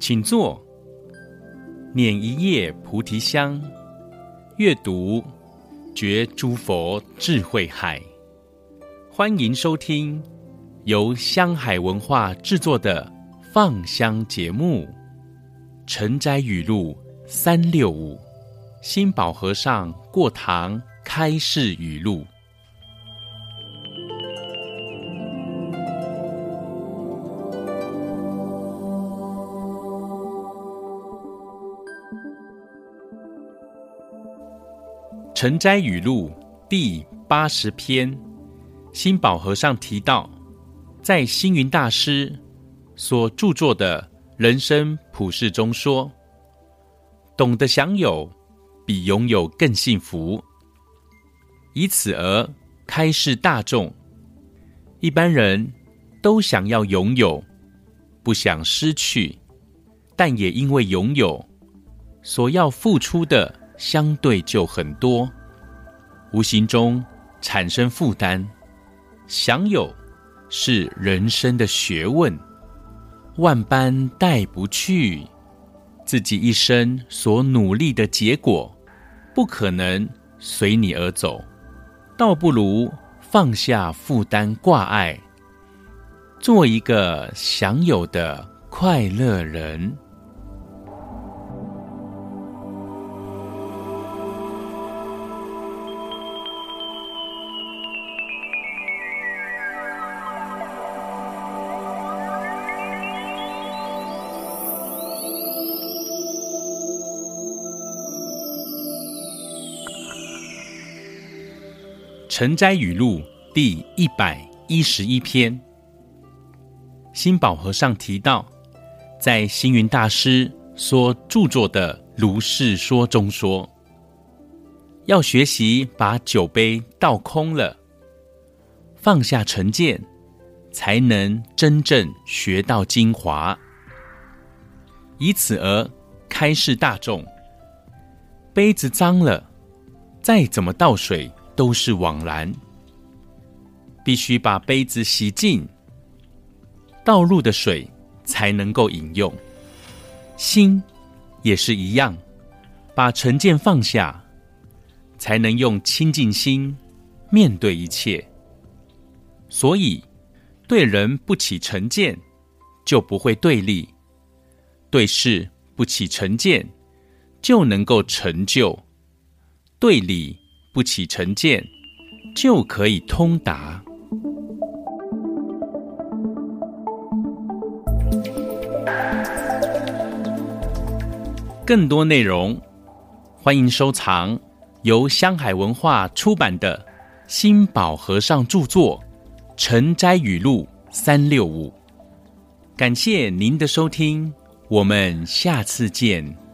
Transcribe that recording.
请坐，捻一叶菩提香，阅读觉诸佛智慧海。欢迎收听由香海文化制作的放香节目《晨斋语录三六五》，新宝和尚过堂开示语录。晨斋语录第八十篇，心宝和尚提到，在星云大师所著作的人生普世中说，懂得享有比拥有更幸福，以此而开示大众。一般人都想要拥有，不想失去，但也因为拥有，所要付出的。相对就很多，无形中产生负担。享有是人生的学问，万般带不去，自己一生所努力的结果，不可能随你而走，倒不如放下负担挂碍，做一个享有的快乐人。晨斋语录第一百一十一篇，新宝和尚提到，在星云大师所著作的《如是说》中说，要学习把酒杯倒空了，放下成见，才能真正学到精华，以此而开示大众：杯子脏了，再怎么倒水。都是枉然，必须把杯子洗净，倒入的水才能够饮用。心也是一样，把成见放下，才能用清净心面对一切。所以，对人不起成见，就不会对立；对事不起成见，就能够成就；对理。不起成见，就可以通达。更多内容，欢迎收藏由香海文化出版的心宝和尚著作《晨斋语录三六五》。感谢您的收听，我们下次见。